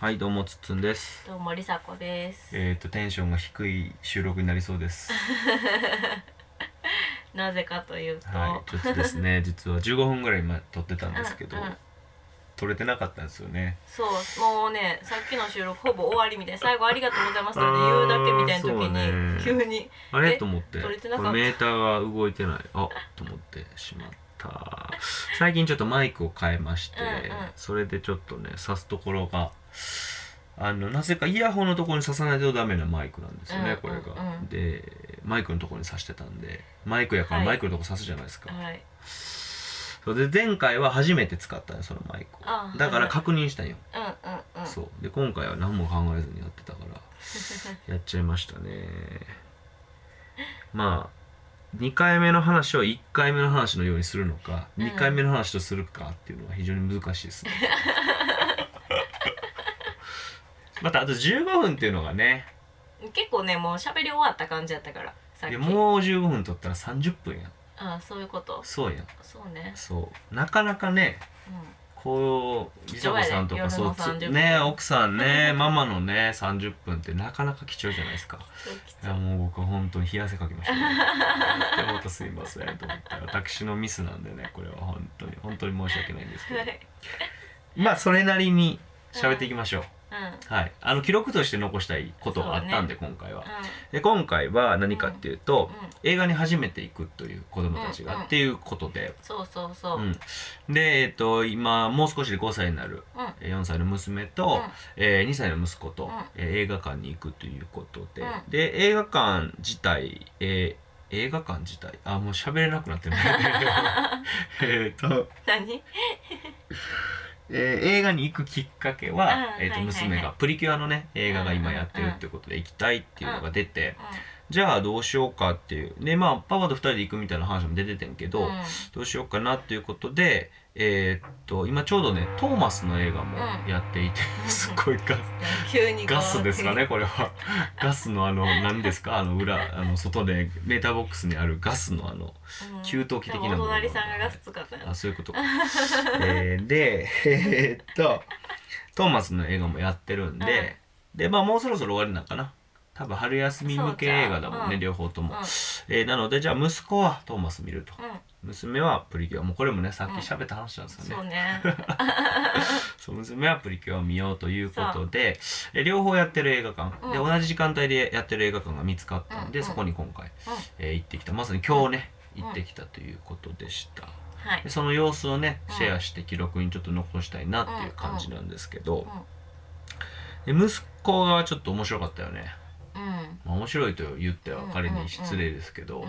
はいどうもつっつんです。どうもりさこです。えっ、とテンションが低い収録になりそうです。なぜかというと、はいちょっとですね 実は15分ぐらい今撮ってたんですけど、うんうん。撮れてなかったんですよね。そうもうねさっきの収録ほぼ終わりみたいな最後ありがとうございますって言うだけみたいな時あーそうね。に急にあれ？えと思って。撮れてなかった。メーターが動いてない。あと思ってしまった。最近ちょっとマイクを変えまして、うんうん。それでちょっとね挿すところがあのなぜかイヤホンのところに挿さないとダメなマイクなんですよね、うんこれが、うん。うんでマイクのところに挿してたんでマイクやからはい。マイクのとこ挿すじゃないですか、はい。そうで前回は初めて使ったのそのマイクを。あだから確認したんよ、うんうんうん。そう。で今回は何も考えずにやってたから やっちゃいましたね。まあ2回目の話を1回目の話のようにするのか、うん。2回目の話とするかっていうのは非常に難しいですね。またあと15分っていうのがね結構ねもう喋り終わった感じやったからさっき。いやもう15分取ったら30分や。んああそういうこと。そうやん。そうね。そう。なかなかねうこうりさこさんとかそうやね夜の30分。ね奥さんねママのね30分ってなかなか貴重じゃないですか。んいやもう僕は本当に冷や汗かきました、ね、でまたすいませんと思ったら私のミスなんでねこれは本当に本当に申し訳ないんですけど。はい。まあそれなりに喋っていきましょう、うんはい。あの記録として残したいことがあったんで、今回は。うで今回は何かっていうと、映画に初めて行くという子供たちが、っていうことで、そうそうそう。う、ん、でえっ、と今もう少しで5歳になるうん。えー4歳の娘と、うん。えー2歳の息子と、うん。えー映画館に行くということで、うん。で映画館自体、えー映画館自体あもう喋れなくなってる。えっと、何？えー映画に行くきっかけは、えーと娘がプリキュアのね映画が今やってるってことで行きたいっていうのが出て、うじゃあどうしようかっていう。でまあパパと2人で行くみたいな話も出ててんけど、んうん。どうしようかなっていうことでえーっと今ちょうどねトーマスの映画もやっていて、うん。すごいガス急にガスですかねこれは。ガスのあの何ですか？あの裏あの外でメーターボックスにあるガスのあのうん。給湯器的なもの。お隣さんがガス使ったよあそういうことか、えーでえーっとトーマスの映画もやってるんで、でまあもうそろそろ終わりなんかな多分春休み向け映画だもんね、そうん。うん。両方とも、うん。えーなのでじゃあ息子はトーマス見ると、うん。娘はプリキュア。もうこれもねさっき喋った話なんですよそうね、ね そう娘はプリキュアを見ようということでえ両方やってる映画館、うん。で同じ時間帯でやってる映画館が見つかったんで、うん。そこに今回、うん。えー行ってきた。まさに今日ね、うん行ってきたということでした、はその様子をねうん。シェアして記録にちょっと残したいなっていう感じなんですけど。うん、で息子がちょっと面白かったよね、うんまあ、面白いと言ってはうん彼に失礼ですけど、うん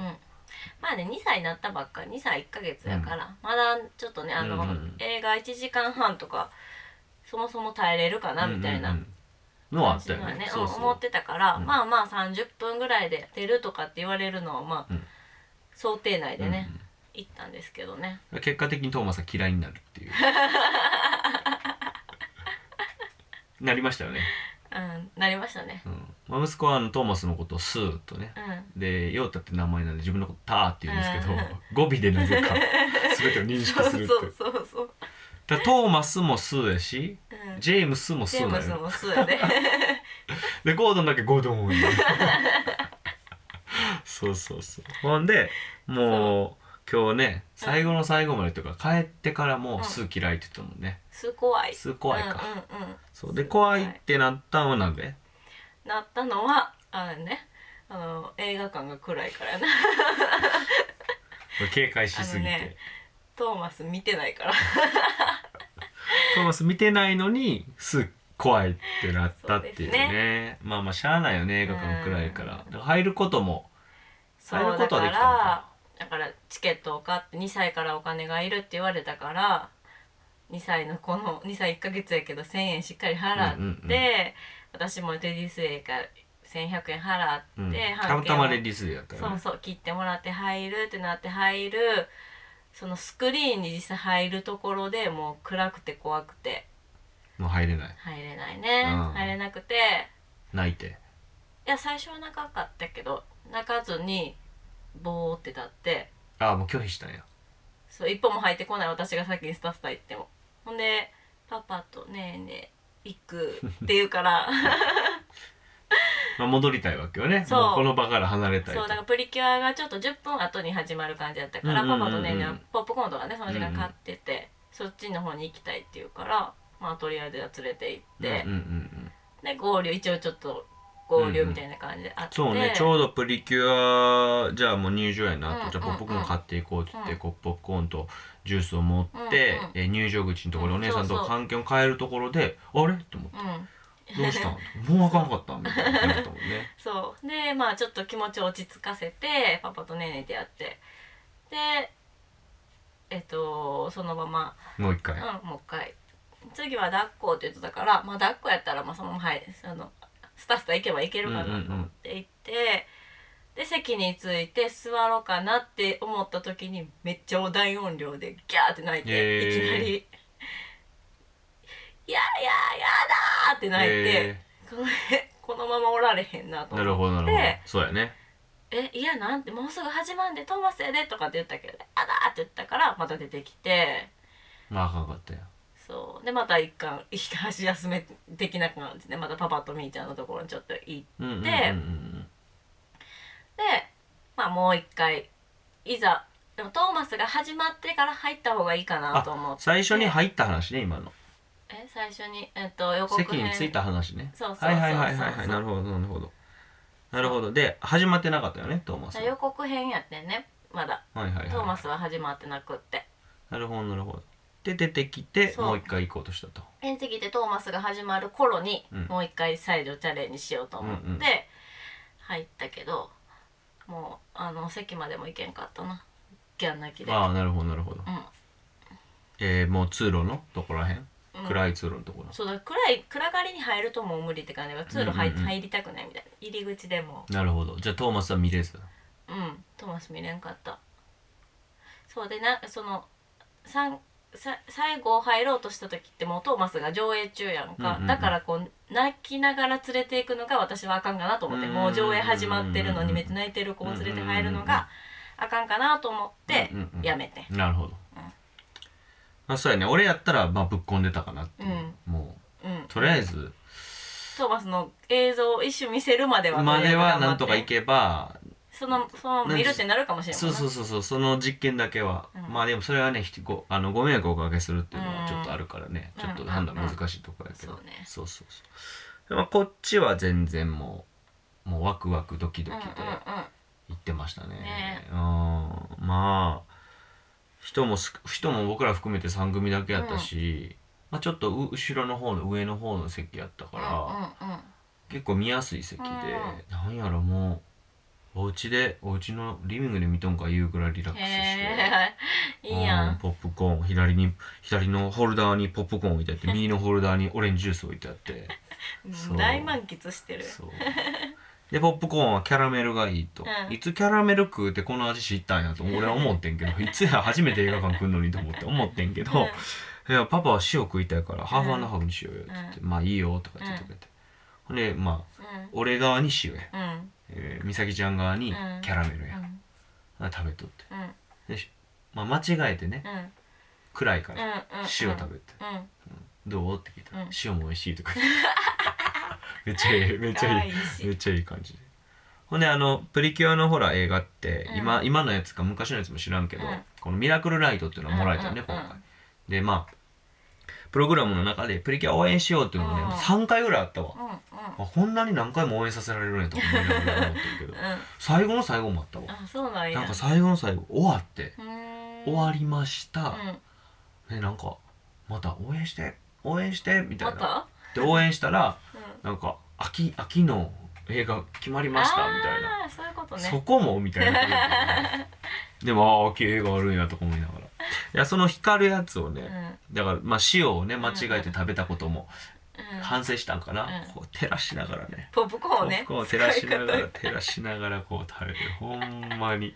まあね2歳になったばっか2歳1ヶ月やから、まだちょっとねあの、うんうん。映画1時間半とかそもそも耐えれるかなみたいなうんうんうん。のはあったよ感じねのはねうん思ってたから、うん。まあまあ30分ぐらいで出るとかって言われるのはまあ、うん。想定内でね、うん行ったんですけどね。うん結果的にトーマスは嫌いになるっていう。なりましたよね、うんなりましたね。うん。まあ、息子はあのトーマスのことをスーとねうん。でヨータって名前なんで自分のことターって言うんですけど、うん。語尾でなぜか 全てを認識そうするってそうそうそう、だからトーマスもスーやしうん、ジェームスもスジェームスもそうや ででゴードンだけゴードンそうそうそう。ほんでもう今日ね最後の最後までとか帰ってからもうん。スー嫌いって言ったもんね。す怖い。スー怖いか、うんうんうん。そう。で怖いってなったのはなんで？なったのはあのねあの映画館が暗いからな。警戒しすぎて、ねトーマス見てないから。トーマス見てないのにスー怖いってなったっていうね。ですまあまあしゃあないよね映画館暗いから。から入ることも入ることはできたのだかだからチケットを買って2歳からお金がいるって言われたから2歳の子の2歳1ヶ月やけど1,000円しっかり払って、うんうんうん。私もテディスエから1,100円払って、うん、たまたまレディースでやったよね。そうそう切ってもらって入るってなって入るそのスクリーンに実際入るところでもう暗くて怖くて。もう入れない。入れないね、うん。入れなくて。泣いて。いや最初は泣かんかったけど泣かずにボーって立って。ああもう拒否したんや。そう一歩も入ってこない私が先にスタスタ行っても。ほんで「パパとねえねえ」行くっていうから。まあ、戻りたいわけよね。そう。もうこの場から離れたいと。そうだからプリキュアがちょっと10分後に始まる感じだったから、うんうんうんうん。パパとねねはポップコーンとかねその時間買ってて、そっちの方に行きたいって言うからまあとりあえずは連れて行って、うんうんうんで合流一応ちょっと合流みたいな感じであって、そうねちょうどプリキュアじゃあもう入場やなと、うんじゃあポップコーン買っていこうって言って、うん。こうポップコーンとジュースを持って、うんうん。えー入場口のところでおうん姉さんと関係を変えるところで、あれ？と思って。うん。どうした？んもうあかんかった？みたいな感じだったもんね。そう。でまあちょっと気持ちを落ち着かせてパパとねねでやって。でえっとそのまま。もう一回、うんもう一回。次は抱っこって言ってたからまあ抱っこやったらまあそのままはいあのスタスタ行けばいけるかなと思って行って、で席に着いて座ろうかなって思った時にめっちゃ大音量でギャーって泣いて、いきなり「いやいややだ!」って泣いて、えこのこのままおられへんなとーなるほど思ってそうやね。えいやなんてもうすぐ始まんでトーマスやでとかって言ったけど「あだ!」って言ったからまた出てきて。まああかんかったよそう。でまた一貫一回足休め的な感じでまたパパとみーちゃんのところにちょっと行ってでまあもう一回いざでもトーマスが始まってから入った方がいいかなと思って。最初に入った話ね今の。え最初にえっと予告編。席に着いた話ね。そうそうそうそう。はいはいはいはいはい。なるほどなるほど。なるほど。で始まってなかったよねトーマスは。予告編やってんねまだ。はいはいはい。トーマスは始まってなくって。なるほどなるほどで出てきてそう。もう一回行こうとしたと。返ってきてトーマスが始まる頃に、うん。もう一回再度チャレンジしようと思ってうんうん。入ったけど、もうあの席までも行けんかったな。ギャン泣きで。ああなるほどなるほど、うん。えー、もう通路のところらへん、うん。暗い通路のところそうだ暗い暗がりに入るともう無理って感じが通路入,、うんうんうん。入りたくないみたいな。入り口でも。なるほど。じゃあトーマスは見れずうん。トーマス見れんかった。そうでなそのさんさ最後入ろうとした時ってもうトーマスが上映中やんか、うんうんうん。だからこう泣きながら連れていくのが私はあかんかなと思って、うんもう上映始まってるのにめっちゃ泣いてる子を連れて入るのがあかんかなと思ってうんうんうんやめて、なるほど、まあそうやね。俺やったらまあぶっこんでたかなっていう、うん。もうん。うとりあえず。トーマスの映像を一瞬見せるまではまではなんとかいいけばそのその見るってなるかもしれな。いそうそうそうそう。その実験だけは、うん。まあでもそれはねひごあのご迷惑をおかけするっていうのうん。はちょっとあるからね、うん。ちょっと判断難しいところやけど、そうねそうそうそう。でまあこっちは全然もうもうワクワクドキドキでうんうんうん。行ってましたね。ね。うん。まあ人もす人も僕ら含めて3組だけやったし、まあ、ちょっとう後ろの方の上の方の席やったから、うんうんうん。結構見やすい席で、うん。なんやろもうお家でお家のリビングで見とんかいうぐらいリラックスして。いいやん。うんポップコーン左に左のホルダーにポップコーン置いてあって 右のホルダーにオレンジジュース置いてあって。そう大満喫してる。そう。でポップコーンはキャラメルがいいと、うん。いつキャラメル食うてこの味知ったんやと俺は思ってんけど いつや初めて映画館来んのにと思って思ってんけど、いやパパは塩食いたいからハーフハーフにしようよって言って、まあいいよとか言ってくれて、でまあうん。俺側に塩や、うん。えー、美咲ちゃん側にうん。キャラメルや、食べとって。うん。でしまあ間違えてねうん。暗いから、塩食べて、うん。どう？って聞いたら、うん。塩も美味しいとか めっちゃいいめっちゃいいめっちゃいい感じで。ほんであのプリキュアのほら映画って、うん。今今のやつか昔のやつも知らんけど、うん。このミラクルライトっていうのをもらえたよね、今回。でまあプログラムの中でプリキュア応援しようっていうのがね、うん。3回ぐらいあったわ、うんうん。あこんなに何回も応援させられるんやと思いながら思ってるけどうん最後の最後もあったわ。あそうなんや。なんか最後の最後終わって終わりました、うん。ねなんかまた応援して応援してみたいな。で応援したらうん。なんか秋秋の映画決まりましたみたいな、そういうことね。そこもみたいな。でもああ秋映画あるんやとか思いながらいやその光るやつをね、うん。だからまあ塩をね間違えて食べたこともうん。反省したんかな、うん。こう照らしながらね。ポップコーンをね。こう照らしながら照らしながらこう食べてほんまに。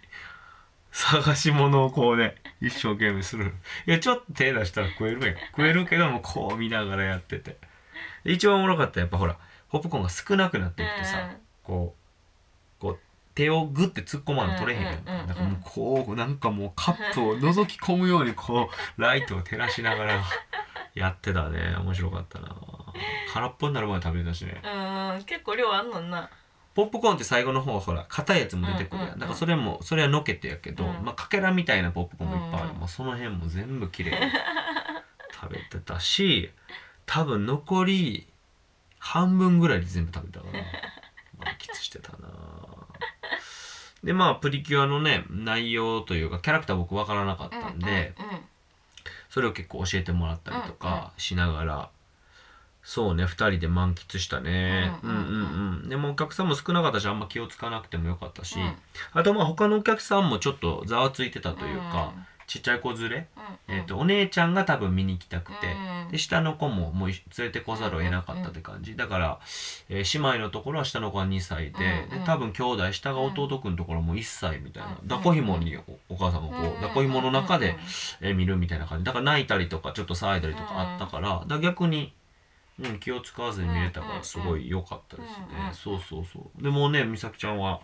探し物をこうね一生懸命する。いやちょっと手出したら食えるやん。食えるけどもこう見ながらやってて。で一番おもろかったやっぱほらポップコーンが少なくなってきてさ、こう手をグッて突っ込まんと取れへんやん。うんうんうんうん。だからもうこうなんかもうカップを覗き込むようにこうライトを照らしながら やってたね。面白かったな。空っぽになるまで食べれたしね。うん結構量あんのんな。ポップコーンって最後の方はほら硬いやつも出てくるやん,、だからそれもそれはのけてやけど、うん。まあかけらみたいなポップコーンもいっぱいある、うん。もうその辺も全部きれいに 食べてたし多分残り半分ぐらいで全部食べたから満喫してたなでまあプリキュアのね内容というかキャラクター僕分からなかったんで、うんうんそれを結構教えてもらったりとかしながら、そうね2人で満喫したね。ううんんうん。うんうんうん。でもお客さんも少なかったしあんま気をつかなくてもよかったし、うん。あとまあ他のお客さんもちょっとざわついてたというか、うんちっちゃい子連れ、うん。えー、とお姉ちゃんが多分見に行きたくて、うんで下の子ももう連れてこざるを得なかったって感じ、だから、えー姉妹のところは下の子は2歳で,、で多分兄弟下が弟くんのところも1歳みたいな、うん。抱っこひもにおお母さんがこう、うん抱っこひもの中で、うん。えー見るみたいな感じ。だから泣いたりとかちょっと騒いだりとかあったから,、だから逆に、うん、気を使わずに見れたからすごい良かったですね、うんうんそうそうそう。でもうね美咲ちゃんは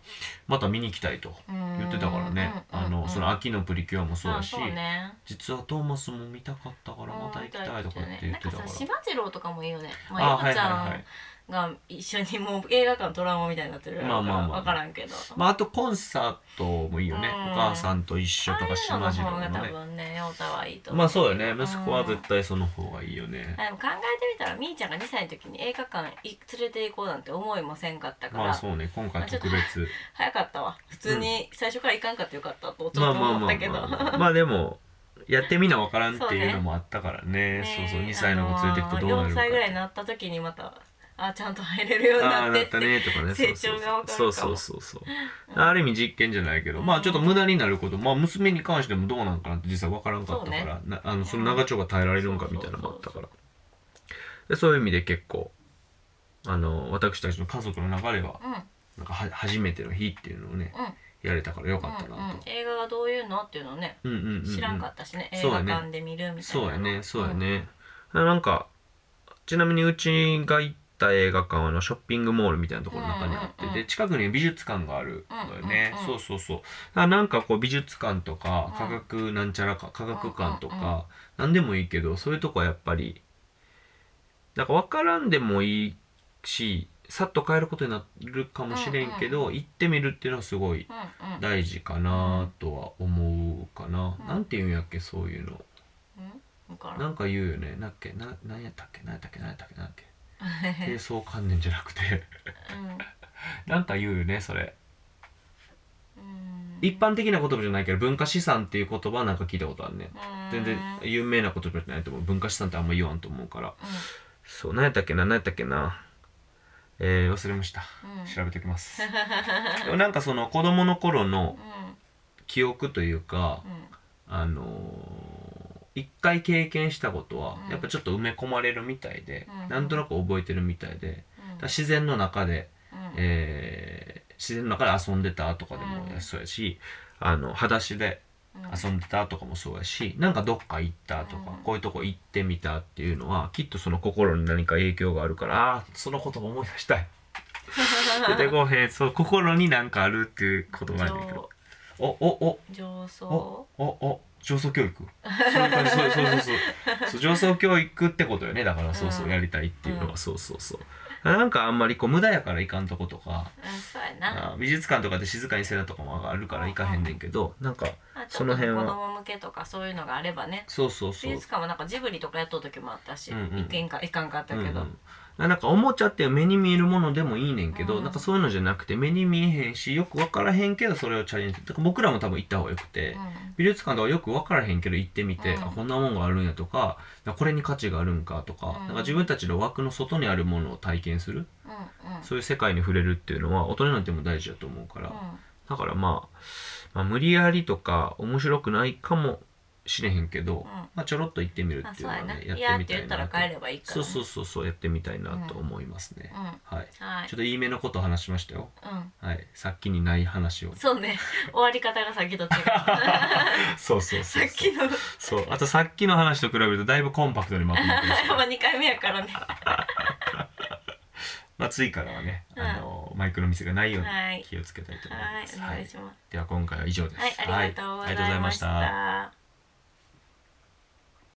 また見に行きたいと言ってたからね、うんうんうんあのその秋のプリキュアもそうだし、ね。実はトーマスも見たかったからまた行きたいとかって言ってたから。なんかさ、しばじろうとかもいいよね。まああ、はいはいはい。んが一緒にもう映画館トラウマみたいになってるまあまあまあ。わからんけど。まあ、あとコンサートもいいよね、うん。お母さんと一緒とかああいうのの島次郎方が多のね分ね、はいいと思う。まあそうよね。息子はうん絶対その方がいいよね、あでも考えてみたらみーちゃんが2歳の時に映画館い連れて行こうなんて思いもせんかったから、まあそうね。今回特別。早かったわ。普通に最初から行かんかってよかったとちょっと思ったけど、まあでもやってみなわからんっていうのもあったからね。そうそう2歳の子連れてくとどうなる4か歳ぐらいになった時にまたあちゃんと入れるようになってなったねとかね。成長がわかるかも。そうそうそうそう。ある意味実験じゃないけど、まあちょっと無駄になること。まあ娘に関してもどうなんかなって実際わからんかったから、そうなあのその長丁が耐えられるんかみたいなのもあったから。でそういう意味で結構あの私たちの家族の中ではうん。なんかは初めての日っていうのをねうん。やれたからよかったなと、うんうん、映画がどういうのっていうのをねうんうんうんうん。知らんかったしね、映画館で見るみたいなそうやね。のそうや、ね、なんかちなみにうちが行った映画館はあのショッピングモールみたいなところの中にあって、で近くに美術館があるのよね、そうそうそう。だからなんかこう美術館とかうん科学なんちゃらか科学館とか、うんうんうん。なんでもいいけどそういうとこはやっぱりなんか分からんでもいいしさっと帰ることになるかもしれんけど、行ってみるっていうのはすごい大事かなとは思うかな、うん。なんて言うんやっけそういうの。なんか言うよね。なんっけななんやったっけ？なんやったっけ？なんやったっけ？なんやっけ？低層観念じゃなくて。なんか言うよねそれ。うん。一般的な言葉じゃないけど文化資産っていう言葉はなんか聞いたことあるねうん。全然有名な言葉じゃないと思う。文化資産ってあんま言わんと思うから。うそう何やったっけな何やったっけな。えー、忘れました。うん。調べておきます。で もなんかその子供の頃の記憶というかうん。あのー一回経験したことはうん。やっぱちょっと埋め込まれるみたいで、うん。なんとなく覚えてるみたいで、うん。自然の中で、うん。えー自然の中で遊んでたとかでもうん。そうやし、あの裸足でうん。遊んでたとかもそうやし、なんかどっか行ったとか、うん。こういうとこ行ってみたっていうのはきっとその心に何か影響があるからああその言葉思い出したい。出てこへん。そう心になんかあるっていう言葉なんだけど。おおお。上お層おお上層教育。そうそうそうそうそう。上層教育ってことよね。だからそうそううん。やりたいっていうのは、うん。そうそうそう。なんかあんまりこう無駄やからいかんとことか。うん美術館とかで静かにせなとかもあるから行かへんねんけどなんかあちょその辺は。子供向けとかそういうのがあればね。そうそうそう。美術館はなんかジブリとかやっとる時もあったし、うんうん。いけんかいかんかったけど、うんうんなんかおもちゃって目に見えるものでもいいねんけど、うん。なんかそういうのじゃなくて目に見えへんしよく分からへんけどそれをチャレンジだから僕らも多分行った方がよくて、美術館とかよく分からへんけど行ってみて、うん。あこんなもんがあるんやとかこれに価値があるんかとか,、うん。なんか自分たちの枠の外にあるものを体験するうんうん。そういう世界に触れるっていうのは大人になっても大事だと思うから、だからまあ、まあ無理やりとか面白くないかもしれへんけど、まあ、ちょろっと行ってみるあっていうのはねやってみたいなそうそうそうそうやってみたいなと思いますね、うん。はい。はい。ちょっといいめのことを話しましたよ。うん。はい。さっきにない話を。そうね。終わり方がさっきと違う。そうそうそうさっきの。そう。あとさっきの話と比べるとだいぶコンパクトにまとまってました まあ2回目やからね。まあ次からはね、うん。あのマイクの店がないようにはい。気をつけたいと思いはい。ます、お願いします。では今回は以上です。はい。ありがとうございました、